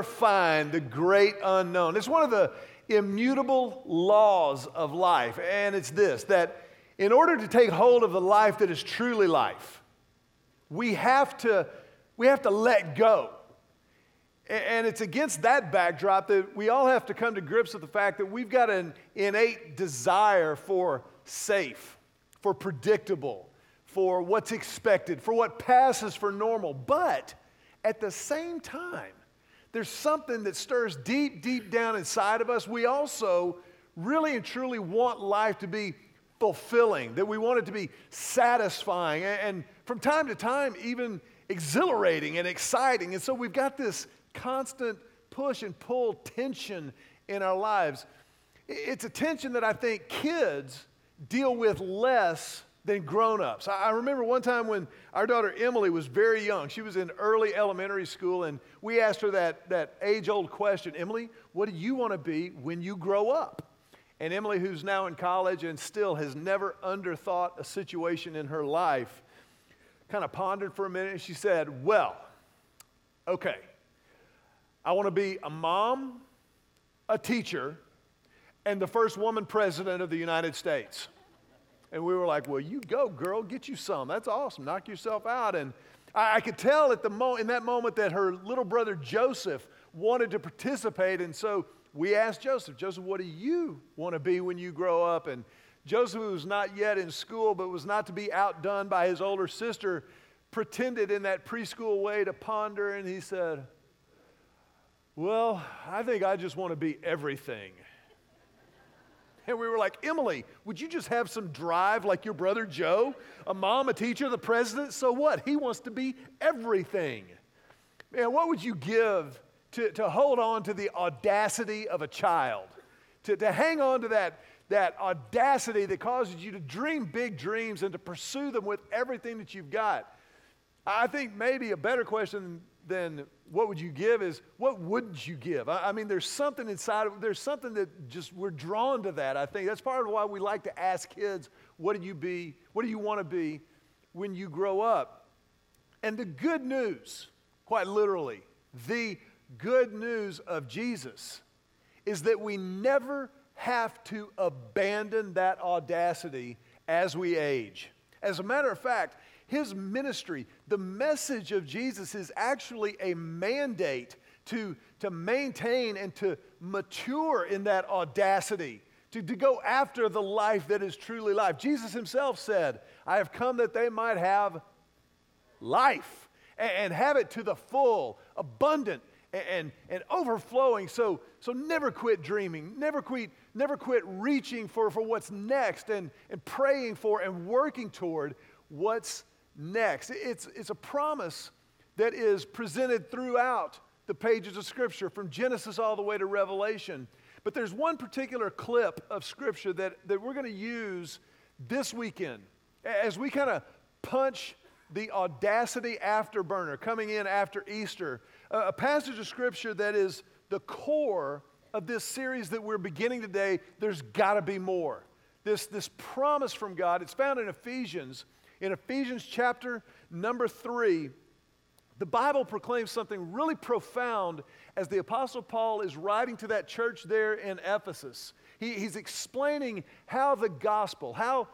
never find the great unknown. It's one of the immutable laws of life, and it's this that in order to take hold of the life that is truly life, we have to, we have to let go. And it's against that backdrop that we all have to come to grips with the fact that we've got an innate desire for safe, for predictable, for what's expected, for what passes for normal. But at the same time, there's something that stirs deep, deep down inside of us. We also really and truly want life to be fulfilling, that we want it to be satisfying, and from time to time, even exhilarating and exciting. And so we've got this constant push and pull tension in our lives. It's a tension that I think kids deal with less than grown ups. I remember one time when our daughter Emily was very young. She was in early elementary school, and we asked her that, that age old question Emily, what do you want to be when you grow up? And Emily, who's now in college and still has never underthought a situation in her life, kind of pondered for a minute and she said, Well, okay, I want to be a mom, a teacher, and the first woman president of the United States. And we were like, well, you go, girl, get you some. That's awesome. Knock yourself out. And I, I could tell at the mo- in that moment that her little brother Joseph wanted to participate. And so we asked Joseph, Joseph, what do you want to be when you grow up? And Joseph, who was not yet in school, but was not to be outdone by his older sister, pretended in that preschool way to ponder. And he said, Well, I think I just want to be everything. And we were like, Emily, would you just have some drive like your brother Joe? A mom, a teacher, the president? So what? He wants to be everything. Man, what would you give to, to hold on to the audacity of a child? To, to hang on to that, that audacity that causes you to dream big dreams and to pursue them with everything that you've got? I think maybe a better question than what would you give is what wouldn't you give? I, I, mean, there's something inside of there's something that just we're drawn to that. I think that's part of why we like to ask kids, what do you be? What do you want to be when you grow up? And the good news, quite literally, the good news of Jesus is that we never have to abandon that audacity as we age. As a matter of fact, his ministry, the message of Jesus is actually a mandate to, to maintain and to mature in that audacity, to, to go after the life that is truly life. Jesus himself said, I have come that they might have life and, and have it to the full, abundant, and, and, and, overflowing. So, so never quit dreaming, never quit, never quit reaching for, for what's next and, and praying for and working toward what's next. It's, it's a promise that is presented throughout the pages of Scripture, from Genesis all the way to Revelation. But there's one particular clip of Scripture that, that we're going to use this weekend as we kind of punch the audacity afterburner coming in after Easter. a passage of Scripture that is the core of this series that we're beginning today. There's got to be more. This, this promise from God, it's found in Ephesians in Ephesians chapter number three, the Bible proclaims something really profound as the Apostle Paul is writing to that church there in Ephesus. He, he's explaining how the gospel, how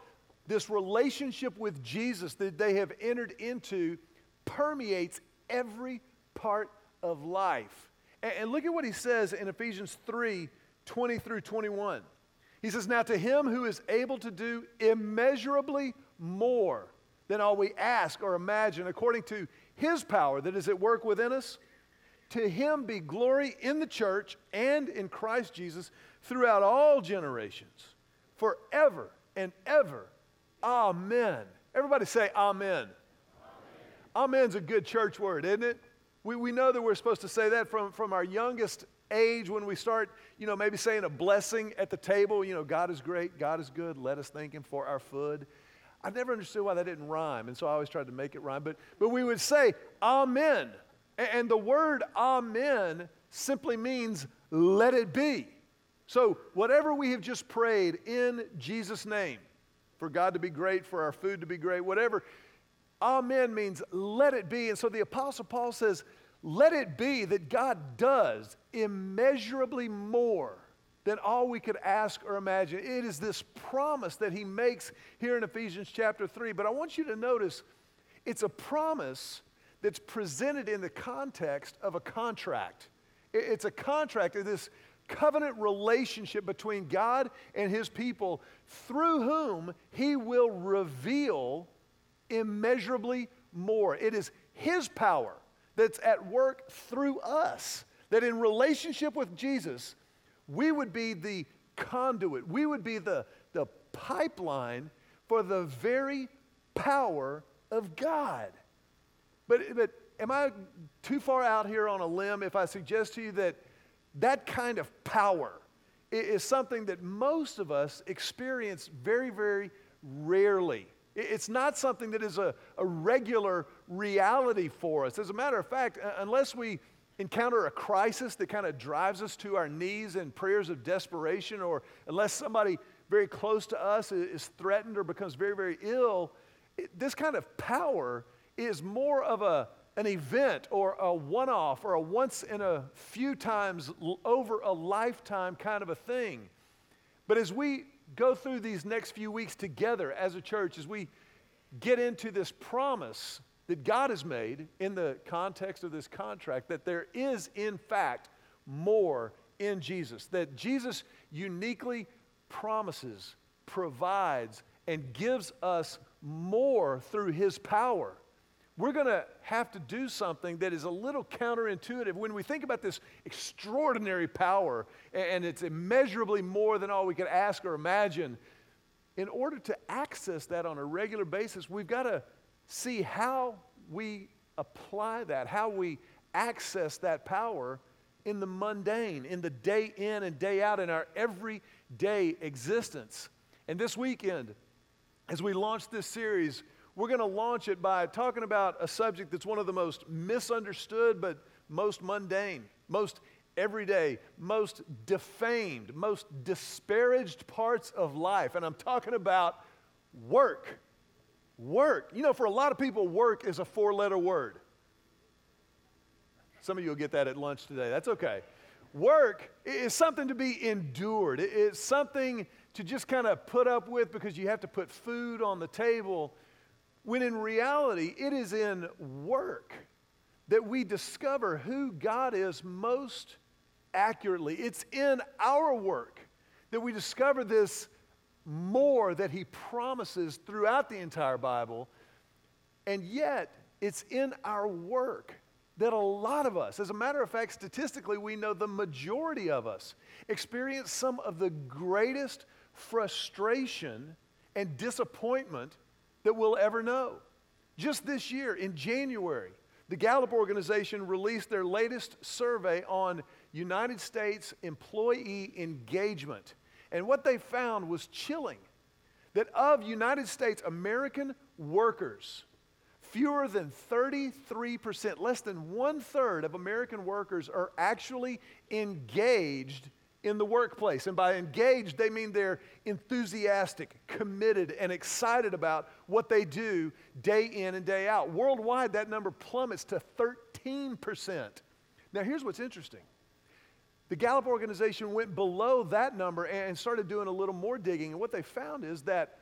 this relationship with Jesus that they have entered into permeates every part of life. And, and look at what he says in Ephesians 3 20 through 21. He says, Now to him who is able to do immeasurably more than all we ask or imagine, according to his power that is at work within us. To him be glory in the church and in Christ Jesus throughout all generations, forever and ever. Amen. Everybody say amen. amen. Amen's a good church word, isn't it? We, we know that we're supposed to say that from, from our youngest age when we start, you know, maybe saying a blessing at the table. You know, God is great, God is good, let us thank Him for our food. I never understood why that didn't rhyme, and so I always tried to make it rhyme. But, but we would say, Amen. And, and the word Amen simply means, let it be. So, whatever we have just prayed in Jesus' name, for God to be great, for our food to be great, whatever, Amen means let it be. And so the Apostle Paul says, let it be that God does immeasurably more than all we could ask or imagine. It is this promise that he makes here in Ephesians chapter 3. But I want you to notice it's a promise that's presented in the context of a contract. It's a contract, this covenant relationship between God and his people through whom he will reveal immeasurably more. It is his power that's at work through us, that in relationship with Jesus, we would be the conduit, we would be the, the pipeline for the very power of God. But, but am I too far out here on a limb if I suggest to you that that kind of power is something that most of us experience very, very rarely? It's not something that is a, a regular reality for us. As a matter of fact, unless we encounter a crisis that kind of drives us to our knees in prayers of desperation, or unless somebody very close to us is threatened or becomes very, very ill, this kind of power is more of a, an event or a one off or a once in a few times over a lifetime kind of a thing. But as we go through these next few weeks together as a church, as we get into this promise that God has made in the context of this contract, that there is, in fact, more in Jesus, that Jesus uniquely promises, provides, and gives us more through his power we're going to have to do something that is a little counterintuitive. When we think about this extraordinary power, and it's immeasurably more than all we could ask or imagine, in order to access that on a regular basis, we've got to see how we apply that, how we access that power in the mundane, in the day in and day out, in our everyday existence. And this weekend, as we launch this series, we're going to launch it by talking about a subject that's one of the most misunderstood but most mundane, most everyday, most defamed, most disparaged parts of life. And I'm talking about work. Work. You know, for a lot of people, work is a four letter word. Some of you will get that at lunch today. That's okay. Work is something to be endured, it's something to just kind of put up with because you have to put food on the table when in reality, it is in work that we discover who God is most accurately. It's in our work that we discover this more that He promises throughout the entire Bible. And yet, it's in our work that a lot of us, as a matter of fact, statistically, we know the majority of us experience some of the greatest frustration and disappointment that we'll ever know. Just this year, in January, the Gallup organization released their latest survey on United States employee engagement. And what they found was chilling that of United States American workers, fewer than 33%, less than one third of American workers are actually engaged in the workplace. And by engaged, they mean they're enthusiastic, committed, and excited about what they do day in and day out. Worldwide, that number plummets to 13%. Now, here's what's interesting the Gallup organization went below that number and started doing a little more digging. And what they found is that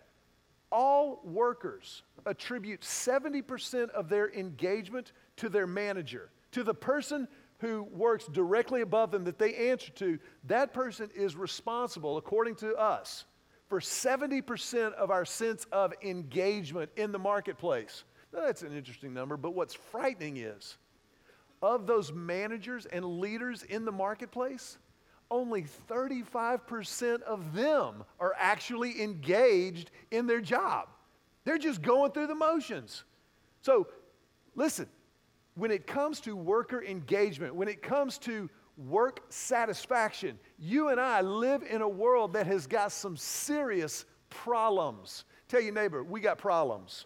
all workers attribute 70% of their engagement to their manager, to the person who works directly above them that they answer to, that person is responsible, according to us, for 70% of our sense of engagement in the marketplace. Now, that's an interesting number, but what's frightening is of those managers and leaders in the marketplace, only 35% of them are actually engaged in their job. They're just going through the motions. So, listen, when it comes to worker engagement, when it comes to work satisfaction, you and I live in a world that has got some serious problems. Tell your neighbor, we got problems.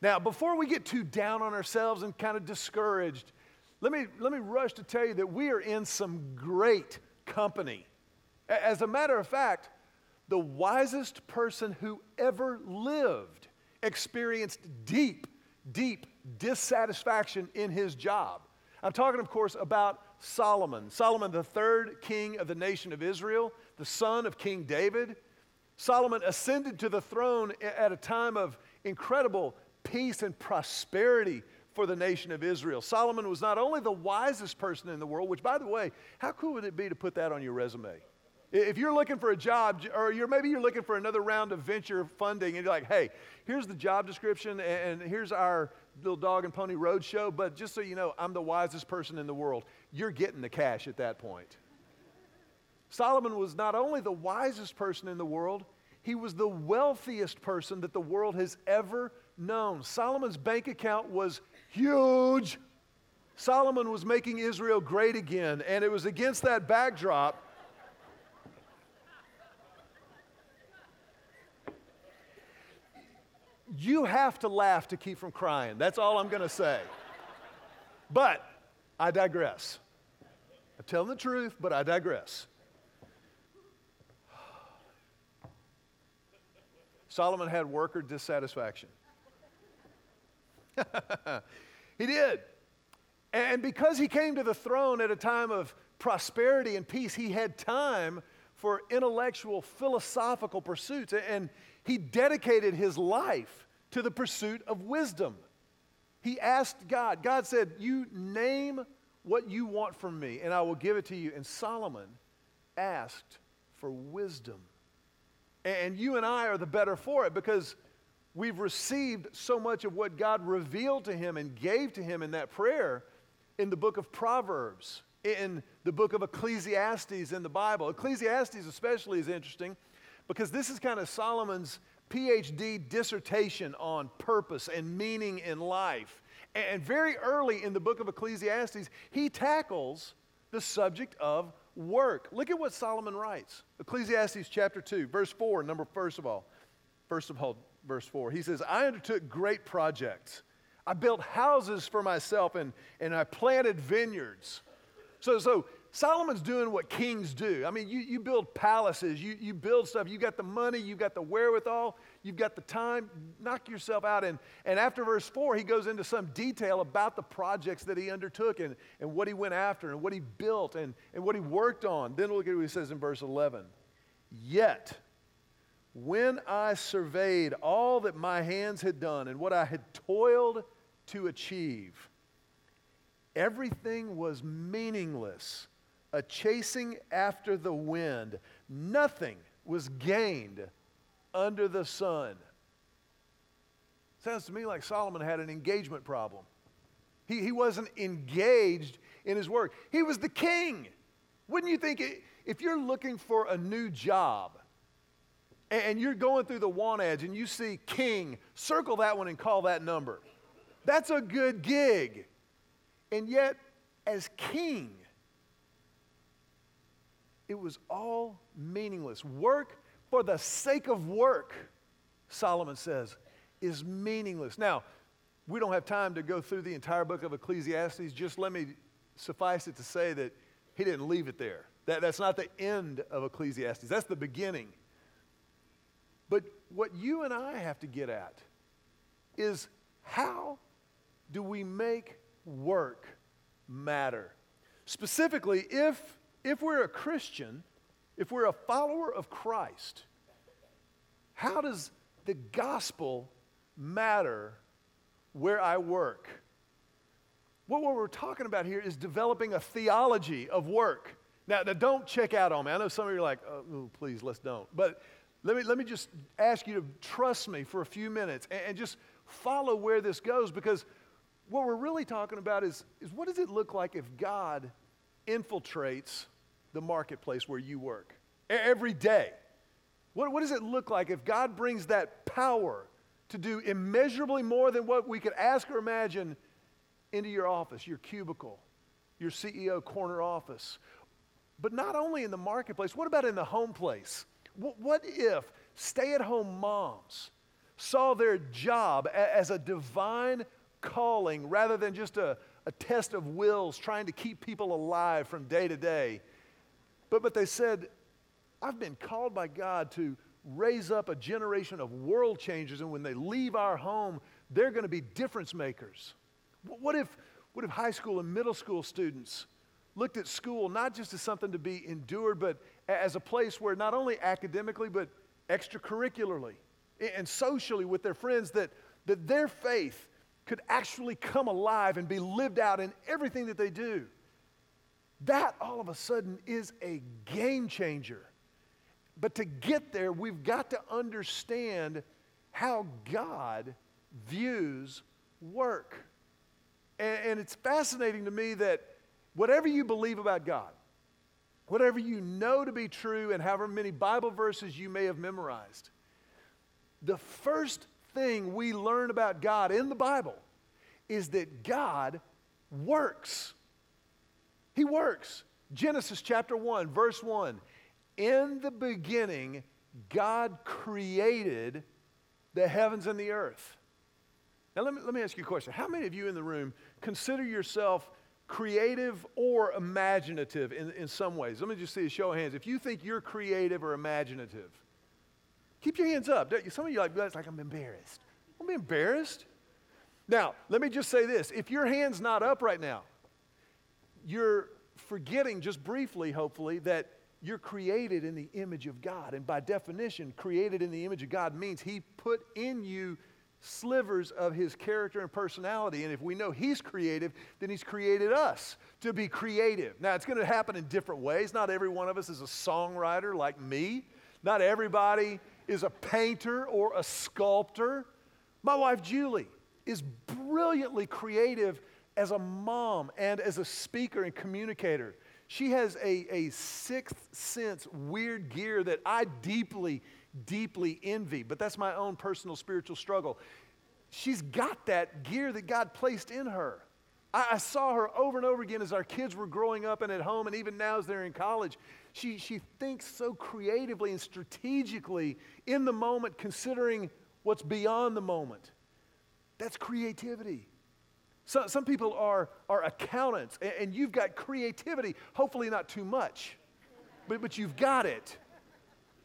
Now, before we get too down on ourselves and kind of discouraged, let me, let me rush to tell you that we are in some great company. As a matter of fact, the wisest person who ever lived experienced deep, deep dissatisfaction in his job. I'm talking, of course, about Solomon. Solomon, the third king of the nation of Israel, the son of King David. Solomon ascended to the throne at a time of incredible peace and prosperity for the nation of Israel. Solomon was not only the wisest person in the world, which, by the way, how cool would it be to put that on your resume? If you're looking for a job, or you're, maybe you're looking for another round of venture funding, and you're like, hey, here's the job description, and here's our little dog and pony road show, but just so you know, I'm the wisest person in the world. You're getting the cash at that point. Solomon was not only the wisest person in the world, he was the wealthiest person that the world has ever known. Solomon's bank account was huge. Solomon was making Israel great again, and it was against that backdrop You have to laugh to keep from crying. That's all I'm going to say. But I digress. I'm telling the truth, but I digress. Solomon had worker dissatisfaction. he did. And because he came to the throne at a time of prosperity and peace, he had time for intellectual, philosophical pursuits. And he dedicated his life to the pursuit of wisdom. He asked God, God said, You name what you want from me, and I will give it to you. And Solomon asked for wisdom. And you and I are the better for it because we've received so much of what God revealed to him and gave to him in that prayer in the book of Proverbs, in the book of Ecclesiastes in the Bible. Ecclesiastes, especially, is interesting because this is kind of Solomon's PhD dissertation on purpose and meaning in life. And very early in the book of Ecclesiastes, he tackles the subject of work. Look at what Solomon writes. Ecclesiastes chapter 2, verse 4, number first of all. First of all, verse 4. He says, I undertook great projects. I built houses for myself and, and I planted vineyards. So, so Solomon's doing what kings do. I mean, you, you build palaces, you, you build stuff, you got the money, you've got the wherewithal, you've got the time, knock yourself out. And, and after verse 4, he goes into some detail about the projects that he undertook and, and what he went after and what he built and, and what he worked on. Then look at what he says in verse 11. Yet, when I surveyed all that my hands had done and what I had toiled to achieve, everything was meaningless a chasing after the wind. Nothing was gained under the sun. Sounds to me like Solomon had an engagement problem. He, he wasn't engaged in his work. He was the king. Wouldn't you think it, if you're looking for a new job and you're going through the want ads and you see king, circle that one and call that number. That's a good gig. And yet, as king, it was all meaningless. Work for the sake of work, Solomon says, is meaningless. Now, we don't have time to go through the entire book of Ecclesiastes. Just let me suffice it to say that he didn't leave it there. That, that's not the end of Ecclesiastes, that's the beginning. But what you and I have to get at is how do we make work matter? Specifically, if if we're a Christian, if we're a follower of Christ, how does the gospel matter where I work? What we're talking about here is developing a theology of work. Now, now don't check out on me. I know some of you are like, oh, please, let's don't. But let me, let me just ask you to trust me for a few minutes and, and just follow where this goes because what we're really talking about is, is what does it look like if God infiltrates the marketplace where you work every day. What, what does it look like if God brings that power to do immeasurably more than what we could ask or imagine into your office, your cubicle, your CEO corner office? But not only in the marketplace, what about in the home place? What, if stay at home moms saw their job as a divine calling rather than just a, a test of wills trying to keep people alive from day to day? But, but they said, I've been called by God to raise up a generation of world changers, and when they leave our home, they're going to be difference makers. What if, what if high school and middle school students looked at school not just as something to be endured, but as a place where not only academically, but extracurricularly and socially with their friends, that, that their faith could actually come alive and be lived out in everything that they do? That all of a sudden is a game changer. But to get there, we've got to understand how God views work. And, and, it's fascinating to me that whatever you believe about God, whatever you know to be true, and however many Bible verses you may have memorized, the first thing we learn about God in the Bible is that God works. He works. Genesis chapter 1, verse 1. In the beginning, God created the heavens and the earth. Now, let me, let me ask you a question. How many of you in the room consider yourself creative or imaginative in, in some ways? Let me just see a show of hands. If you think you're creative or imaginative, keep your hands up. Some of you like, like I'm embarrassed. Don't be embarrassed. Now, let me just say this. If your hand's not up right now, you're forgetting just briefly, hopefully, that you're created in the image of God. And by definition, created in the image of God means He put in you slivers of his character and personality. And if we know he's creative, then he's created us to be creative. Now, it's going to happen in different ways. Not every one of us is a songwriter like me, not everybody is a painter or a sculptor. My wife, Julie, is brilliantly creative as a mom and as a speaker and communicator. She has a, a sixth sense weird gear that I deeply deeply envy, but that's my own personal spiritual struggle. She's got that gear that God placed in her. I, I, saw her over and over again as our kids were growing up and at home, and even now as they're in college. She, she thinks so creatively and strategically in the moment, considering what's beyond the moment. That's creativity. So, some people are, are accountants, and, and you've got creativity, hopefully not too much, but, but you've got it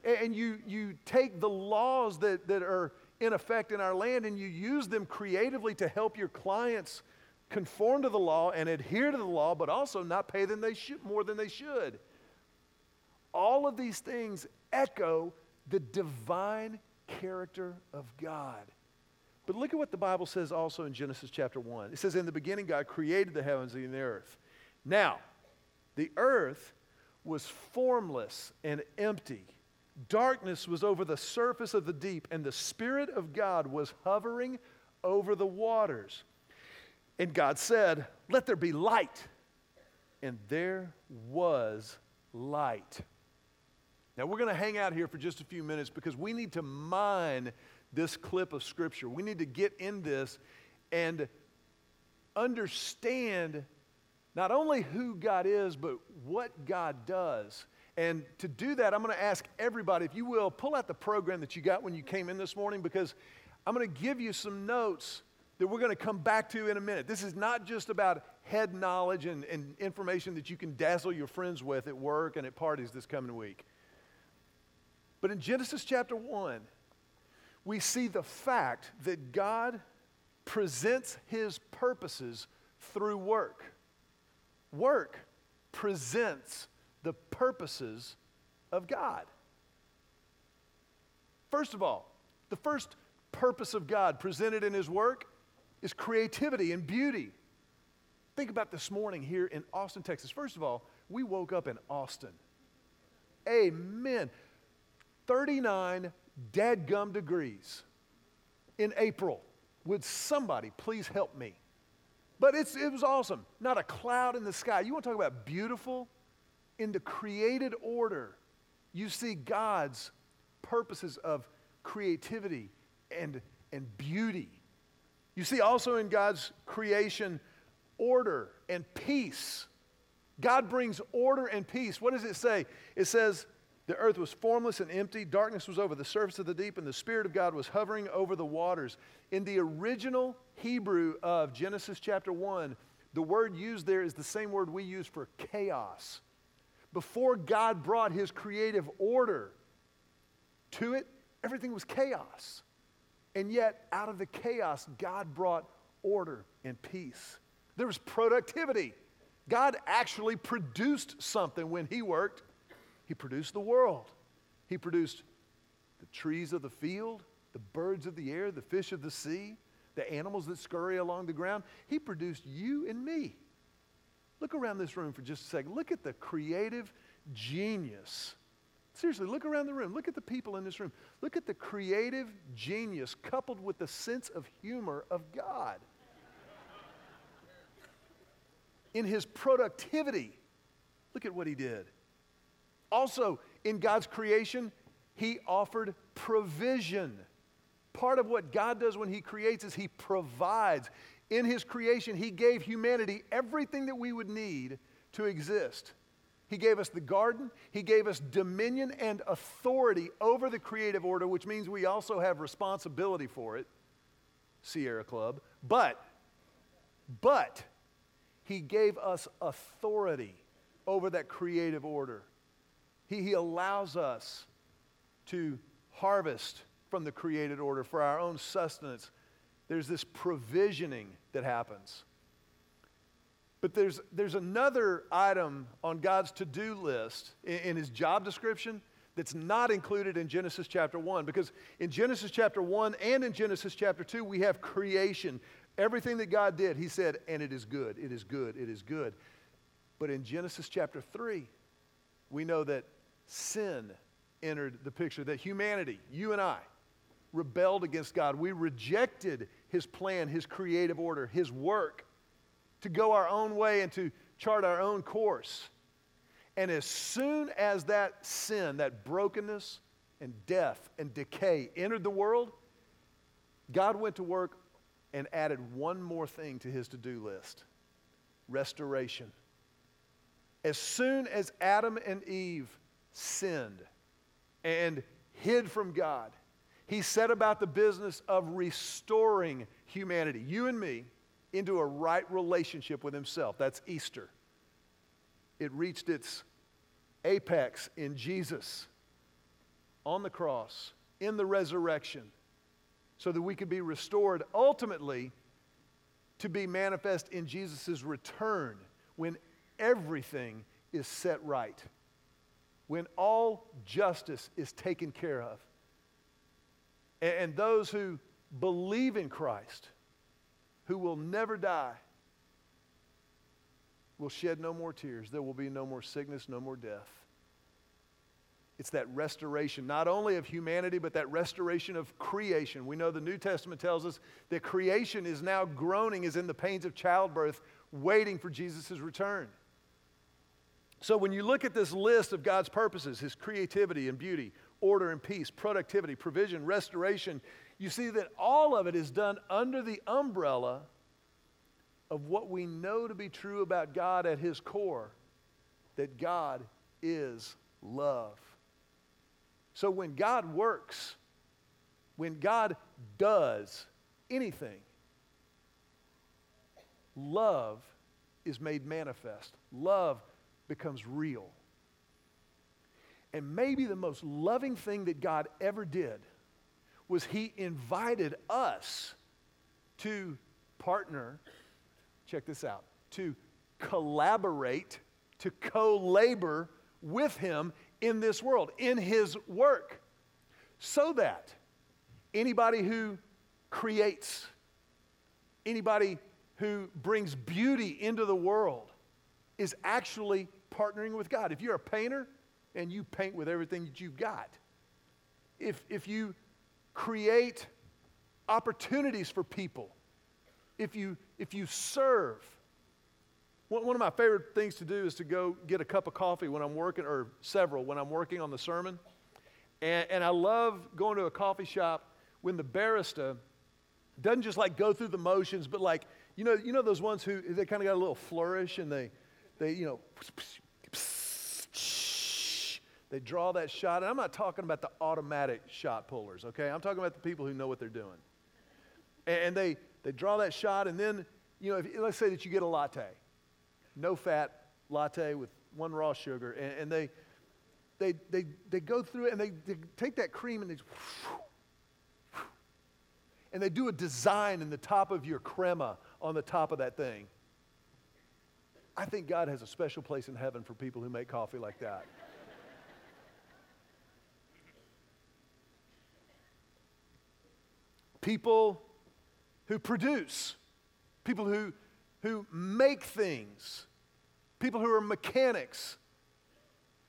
and you, you take the laws that, that are in effect in our land and you use them creatively to help your clients conform to the law and adhere to the law, but also not pay them they should, more than they should. All of these things echo the divine character of God. But look at what the Bible says also in Genesis chapter 1. It says, In the beginning, God created the heavens and the earth. Now, the earth was formless and empty Darkness was over the surface of the deep, and the Spirit of God was hovering over the waters. And God said, Let there be light. And there was light. Now, we're going to hang out here for just a few minutes because we need to mine this clip of Scripture. We need to get in this and understand not only who God is, but what God does. And to do that, I'm going to ask everybody, if you will, pull out the program that you got when you came in this morning because I'm going to give you some notes that we're going to come back to in a minute. This is not just about head knowledge and, and information that you can dazzle your friends with at work and at parties this coming week. But in Genesis chapter 1, we see the fact that God presents his purposes through work. Work presents the purposes of God. First of all, the first purpose of God presented in His work is creativity and beauty. Think about this morning here in Austin, Texas. First of all, we woke up in Austin. Amen. 39 dead gum degrees in April. Would somebody please help me? But it's, it was awesome. Not a cloud in the sky. You want to talk about beautiful? In the created order, you see God's purposes of creativity and, and beauty. You see also in God's creation order and peace. God brings order and peace. What does it say? It says, the earth was formless and empty, darkness was over the surface of the deep, and the Spirit of God was hovering over the waters. In the original Hebrew of Genesis chapter 1, the word used there is the same word we use for chaos before God brought his creative order to it, everything was chaos. And yet, out of the chaos, God brought order and peace. There was productivity. God actually produced something when He worked. He produced the world, He produced the trees of the field, the birds of the air, the fish of the sea, the animals that scurry along the ground. He produced you and me. Look around this room for just a second. Look at the creative genius. Seriously, look around the room. Look at the people in this room. Look at the creative genius coupled with the sense of humor of God. in his productivity, look at what he did. Also, in God's creation, he offered provision. Part of what God does when he creates is he provides. In his creation, he gave humanity everything that we would need to exist. He gave us the garden. He gave us dominion and authority over the creative order, which means we also have responsibility for it, Sierra Club. But, but, He gave us authority over that creative order. He, he allows us to harvest from the created order for our own sustenance. There's this provisioning that happens. But there's, there's another item on God's to do list in, in, his job description that's not included in Genesis chapter 1. Because in Genesis chapter 1 and in Genesis chapter 2, we have creation. Everything that God did, he said, and it is good, it is good, it is good. But in Genesis chapter 3, we know that sin entered the picture, that humanity, you and I, rebelled against God. We rejected his plan, his creative order, his work to go our own way and to chart our own course. And as soon as that sin, that brokenness and death and decay entered the world, God went to work and added one more thing to his to do list restoration. As soon as Adam and Eve sinned and hid from God, he set about the business of restoring humanity, you and me, into a right relationship with Himself. That's Easter. It reached its apex in Jesus on the cross, in the resurrection, so that we could be restored ultimately to be manifest in Jesus' return when everything is set right, when all justice is taken care of. And those who believe in Christ who will never die will shed no more tears. There will be no more sickness, no more death. It's that restoration, not only of humanity, but that restoration of creation. We know the New Testament tells us that creation is now groaning, is in the pains of childbirth, waiting for Jesus' return. So when you look at this list of God's purposes, his creativity and beauty, order and peace, productivity, provision, restoration, you see that all of it is done under the umbrella of what we know to be true about God at His core that God is love. So when God works, when God does anything, love is made manifest. Love becomes real. And maybe the most loving thing that God ever did was he invited us to partner, check this out, to collaborate, to co labor with him in this world, in his work, so that anybody who creates, anybody who brings beauty into the world is actually partnering with God. If you're a painter and you paint with everything that you've got, if, if you create opportunities for people, if you, if you serve, one of my favorite things to do is to go get a cup of coffee when I'm working, or several when I'm working on the sermon. And, and I love going to a coffee shop when the barista doesn't just like go through the motions, but like, you know, you know those ones who they kind of got a little flourish and they, they, you know, they draw that shot. And I'm not talking about the automatic shot pullers, okay? I'm talking about the people who know what they're doing. And they, they draw that shot, and then, you know, if, let's say that you get a latte, no fat latte with one raw sugar, and, and they, they, they, they go through it and they, they take that cream and they and they do a design in the top of your crema on the top of that thing. I think God has a special place in heaven for people who make coffee like that. people who produce, people who, who make things, people who are mechanics.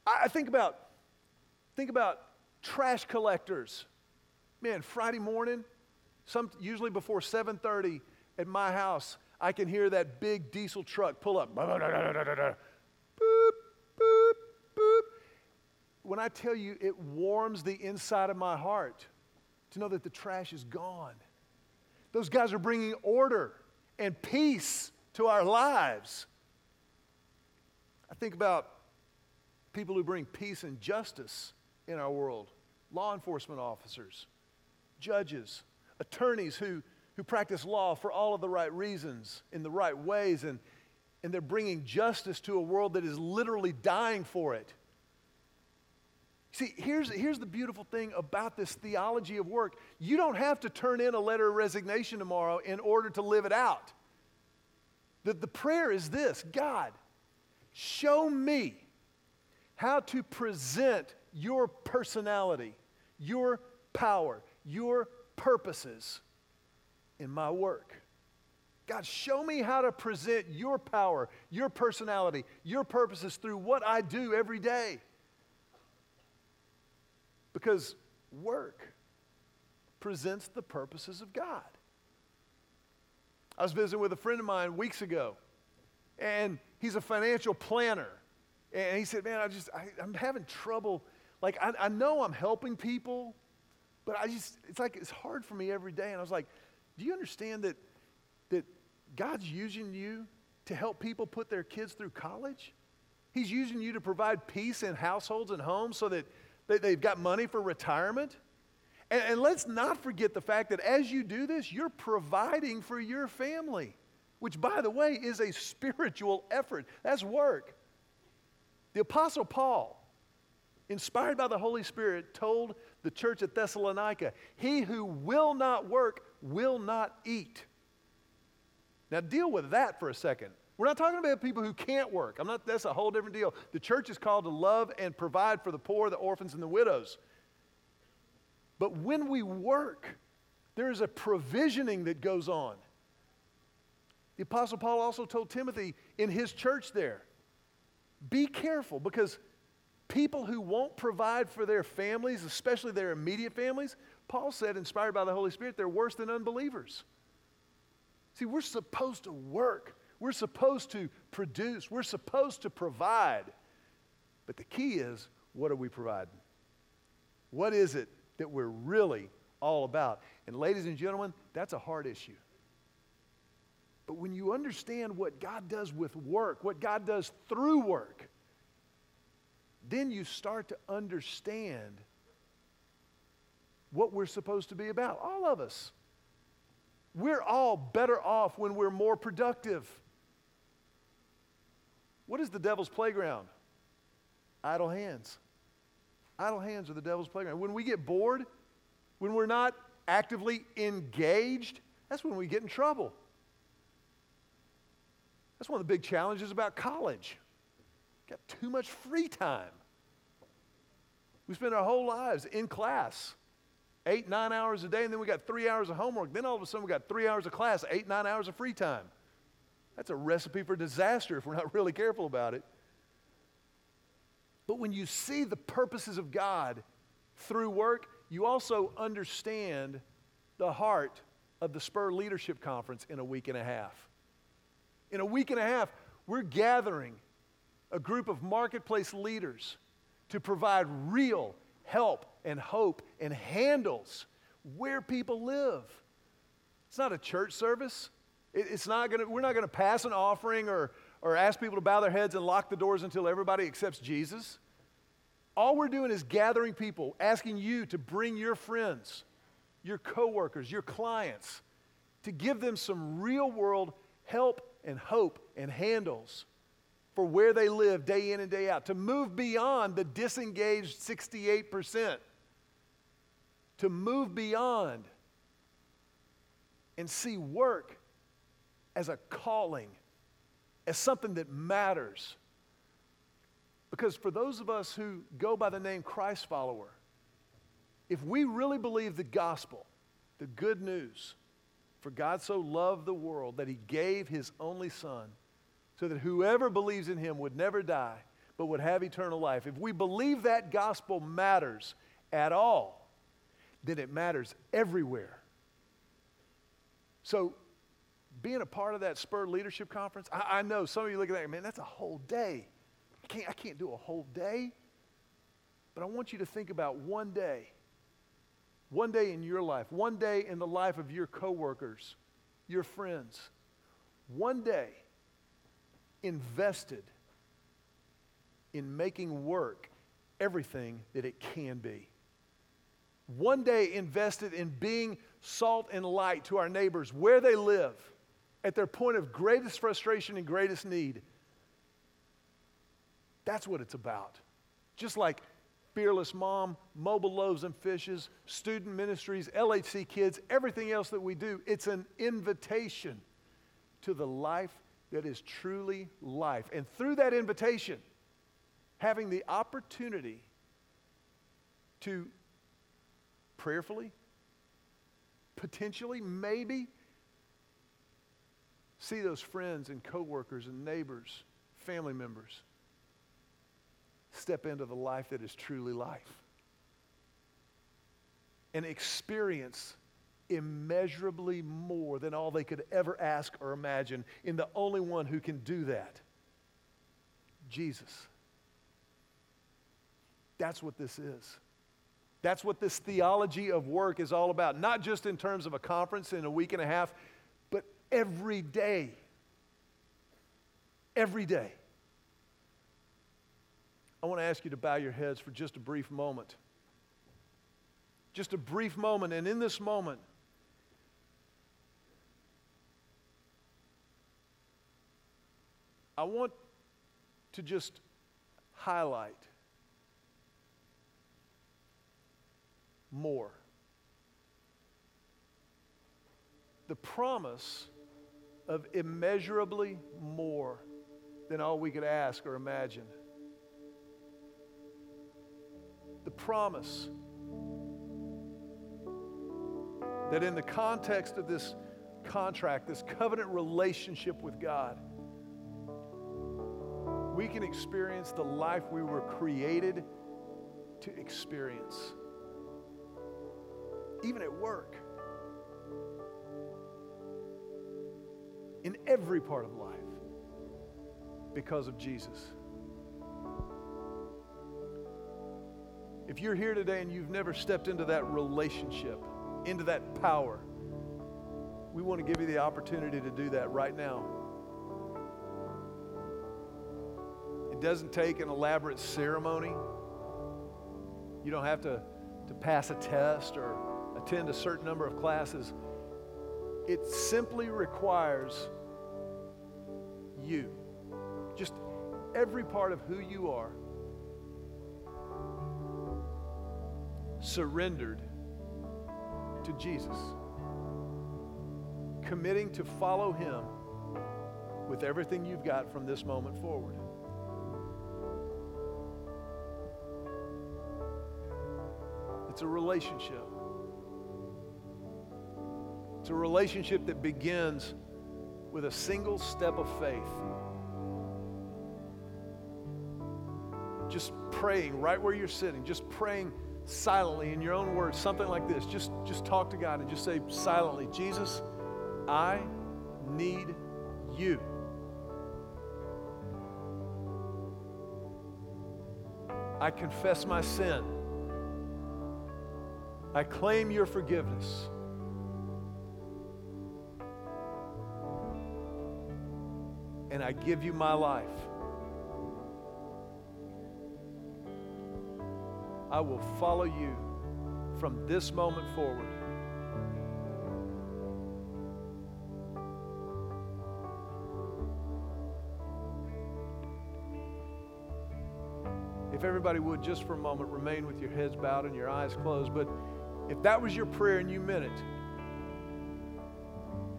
I, I think about think about trash collectors. Man, Friday morning, some, usually before 7:30 at my house, I can hear that big diesel truck pull up. Boop, boop, boop. When I tell you it warms the inside of my heart to know that the trash is gone. Those guys are bringing order and peace to our lives. I think about people who bring peace and justice in our world law enforcement officers, judges, attorneys who, who practice law for all of the right reasons, in the right ways, and, and they're bringing justice to a world that is literally dying for it. See, here's, here's the beautiful thing about this theology of work. You don't have to turn in a letter of resignation tomorrow in order to live it out. The, the prayer is this God, show me how to present your personality, your power, your purposes in my work. God, show me how to present your power, your personality, your purposes through what I do every day. Because work presents the purposes of God. I was visiting with a friend of mine weeks ago, and he's a financial planner. And he said, Man, I just, I, am having trouble. Like, I, I know I'm helping people, but I just, it's like it's hard for me every day. And I was like, Do you understand that, that God's using you to help people put their kids through college? He's using you to provide peace in households and homes so that they, they've got money for retirement. And, and let's not forget the fact that as you do this, you're providing for your family, which, by the way, is a spiritual effort. That's work. The Apostle Paul, inspired by the Holy Spirit, told the church at Thessalonica, He who will not work will not eat. Now, deal with that for a second. We're not talking about people who can't work. I'm not, that's a whole different deal. The church is called to love and provide for the poor, the orphans, and the widows. But when we work, there is a provisioning that goes on. The Apostle Paul also told Timothy in his church there be careful because people who won't provide for their families, especially their immediate families, Paul said, inspired by the Holy Spirit, they're worse than unbelievers. See, we're supposed to work we're supposed to produce, we're supposed to provide. But the key is what are we providing? What is it that we're really all about? And, ladies and gentlemen, that's a hard issue. But when you understand what God does with work, what God does through work, then you start to understand what we're supposed to be about. All of us. We're all better off when we're more productive. What is the devil's playground? Idle hands. Idle hands are the devil's playground. When we get bored, when we're not actively engaged, that's when we get in trouble. That's one of the big challenges about college. Got too much free time. We spend our whole lives in class, eight, nine hours a day, and then we got three hours of homework. Then all of a sudden we got three hours of class, eight, nine hours of free time. That's a recipe for disaster if we're not really careful about it. But when you see the purposes of God through work, you also understand the heart of the Spur Leadership Conference in a week and a half. In a week and a half, we're gathering a group of marketplace leaders to provide real help and hope and handles where people live. It's not a church service. It's not gonna, we're not going to pass an offering or, or ask people to bow their heads and lock the doors until everybody accepts Jesus. All we're doing is gathering people, asking you to bring your friends, your coworkers, your clients, to give them some real world help and hope and handles for where they live day in and day out, to move beyond the disengaged 68%, to move beyond and see work as a calling, as something that matters. Because for those of us who go by the name Christ follower, if we really believe the gospel, the good news, for God so loved the world that he gave his only son so that whoever believes in him would never die but would have eternal life. If we believe that gospel matters at all, then it matters everywhere. So, being a part of that Spur Leadership Conference, I, I know some of you look at that, man, that's a whole day. I can't, I can't do a whole day. But I want you to think about one day, one day in your life, one day in the life of your coworkers, your friends, one day invested in making work everything that it can be. One day invested in being salt and light to our neighbors where they live, at their point of greatest frustration and greatest need. That's what it's about. Just like Fearless Mom, Mobile Loaves and Fishes, student ministries, LHC Kids, everything else that we do, it's an invitation to the life that is truly life. And through that invitation, having the opportunity to prayerfully, potentially, maybe, see those friends and coworkers and neighbors, family members step into the life that is truly life and experience immeasurably more than all they could ever ask or imagine in the only one who can do that Jesus. That's what this is. That's what this theology of work is all about. Not just in terms of a conference in a week and a half, but every day. Every day. I want to ask you to bow your heads for just a brief moment. Just a brief moment. And in this moment, I want to just highlight more. The promise of immeasurably more than all we could ask or imagine. The promise that in the context of this contract, this covenant relationship with God, we can experience the life we were created to experience, even at work, in every part of life, because of Jesus. If you're here today and you've never stepped into that relationship, into that power, we want to give you the opportunity to do that right now. Doesn't take an elaborate ceremony. You don't have to, to pass a test or attend a certain number of classes. It simply requires you, just every part of who you are, surrendered to Jesus, committing to follow Him with everything you've got from this moment forward. It's a relationship. It's a relationship that begins with a single step of faith. Just praying right where you're sitting, just praying silently in your own words, something like this. Just, just talk to God and just say silently, Jesus, I need you. I confess my sin. I claim your forgiveness. And I give you my life. I will follow you from this moment forward. if everybody would, just for a moment, remain with your heads bowed and your eyes closed. But if that was your prayer and you meant it,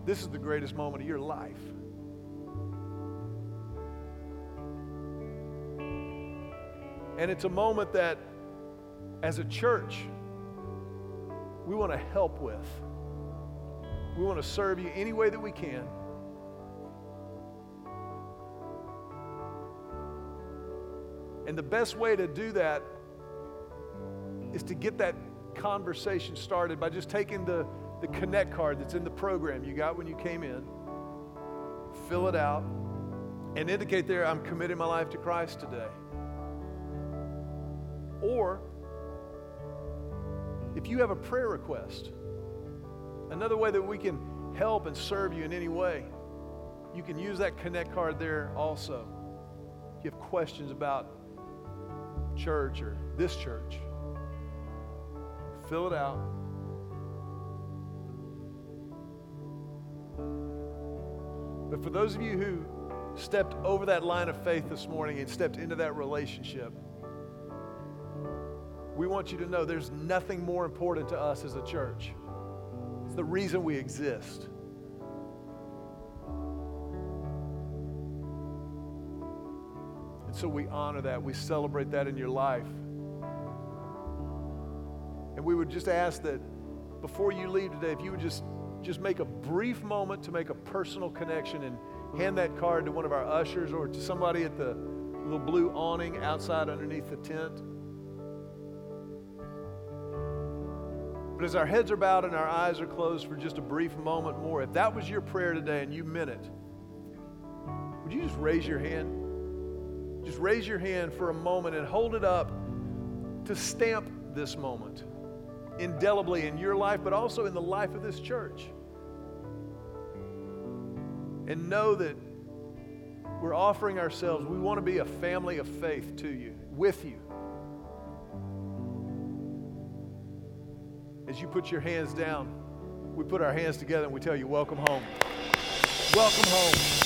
this is the greatest moment of your life. And it's a moment that, as a church, we want to help with. We want to serve you any way that we can. And the best way to do that is to get that conversation started by just taking the, the Connect card that's in the program you got when you came in, fill it out, and indicate there, I'm committing my life to Christ today. Or if you have a prayer request, another way that we can help and serve you in any way, you can use that Connect card there also. If you have questions about church or this church, fill it out. But for those of you who stepped over that line of faith this morning and stepped into that relationship, we want you to know there's nothing more important to us as a church. It's the reason we exist. And so we honor that. We celebrate that in your life. We would just ask that before you leave today, if you would just, just make a brief moment to make a personal connection and hand that card to one of our ushers or to somebody at the little blue awning outside underneath the tent. But as our heads are bowed and our eyes are closed for just a brief moment more, if that was your prayer today and you meant it, would you just raise your hand? Just raise your hand for a moment and hold it up to stamp this moment indelibly in your life, but also in the life of this church. And know that we're offering ourselves, we want to be a family of faith to you, with you. As you put your hands down, we put our hands together and we tell you, Welcome home. Welcome home.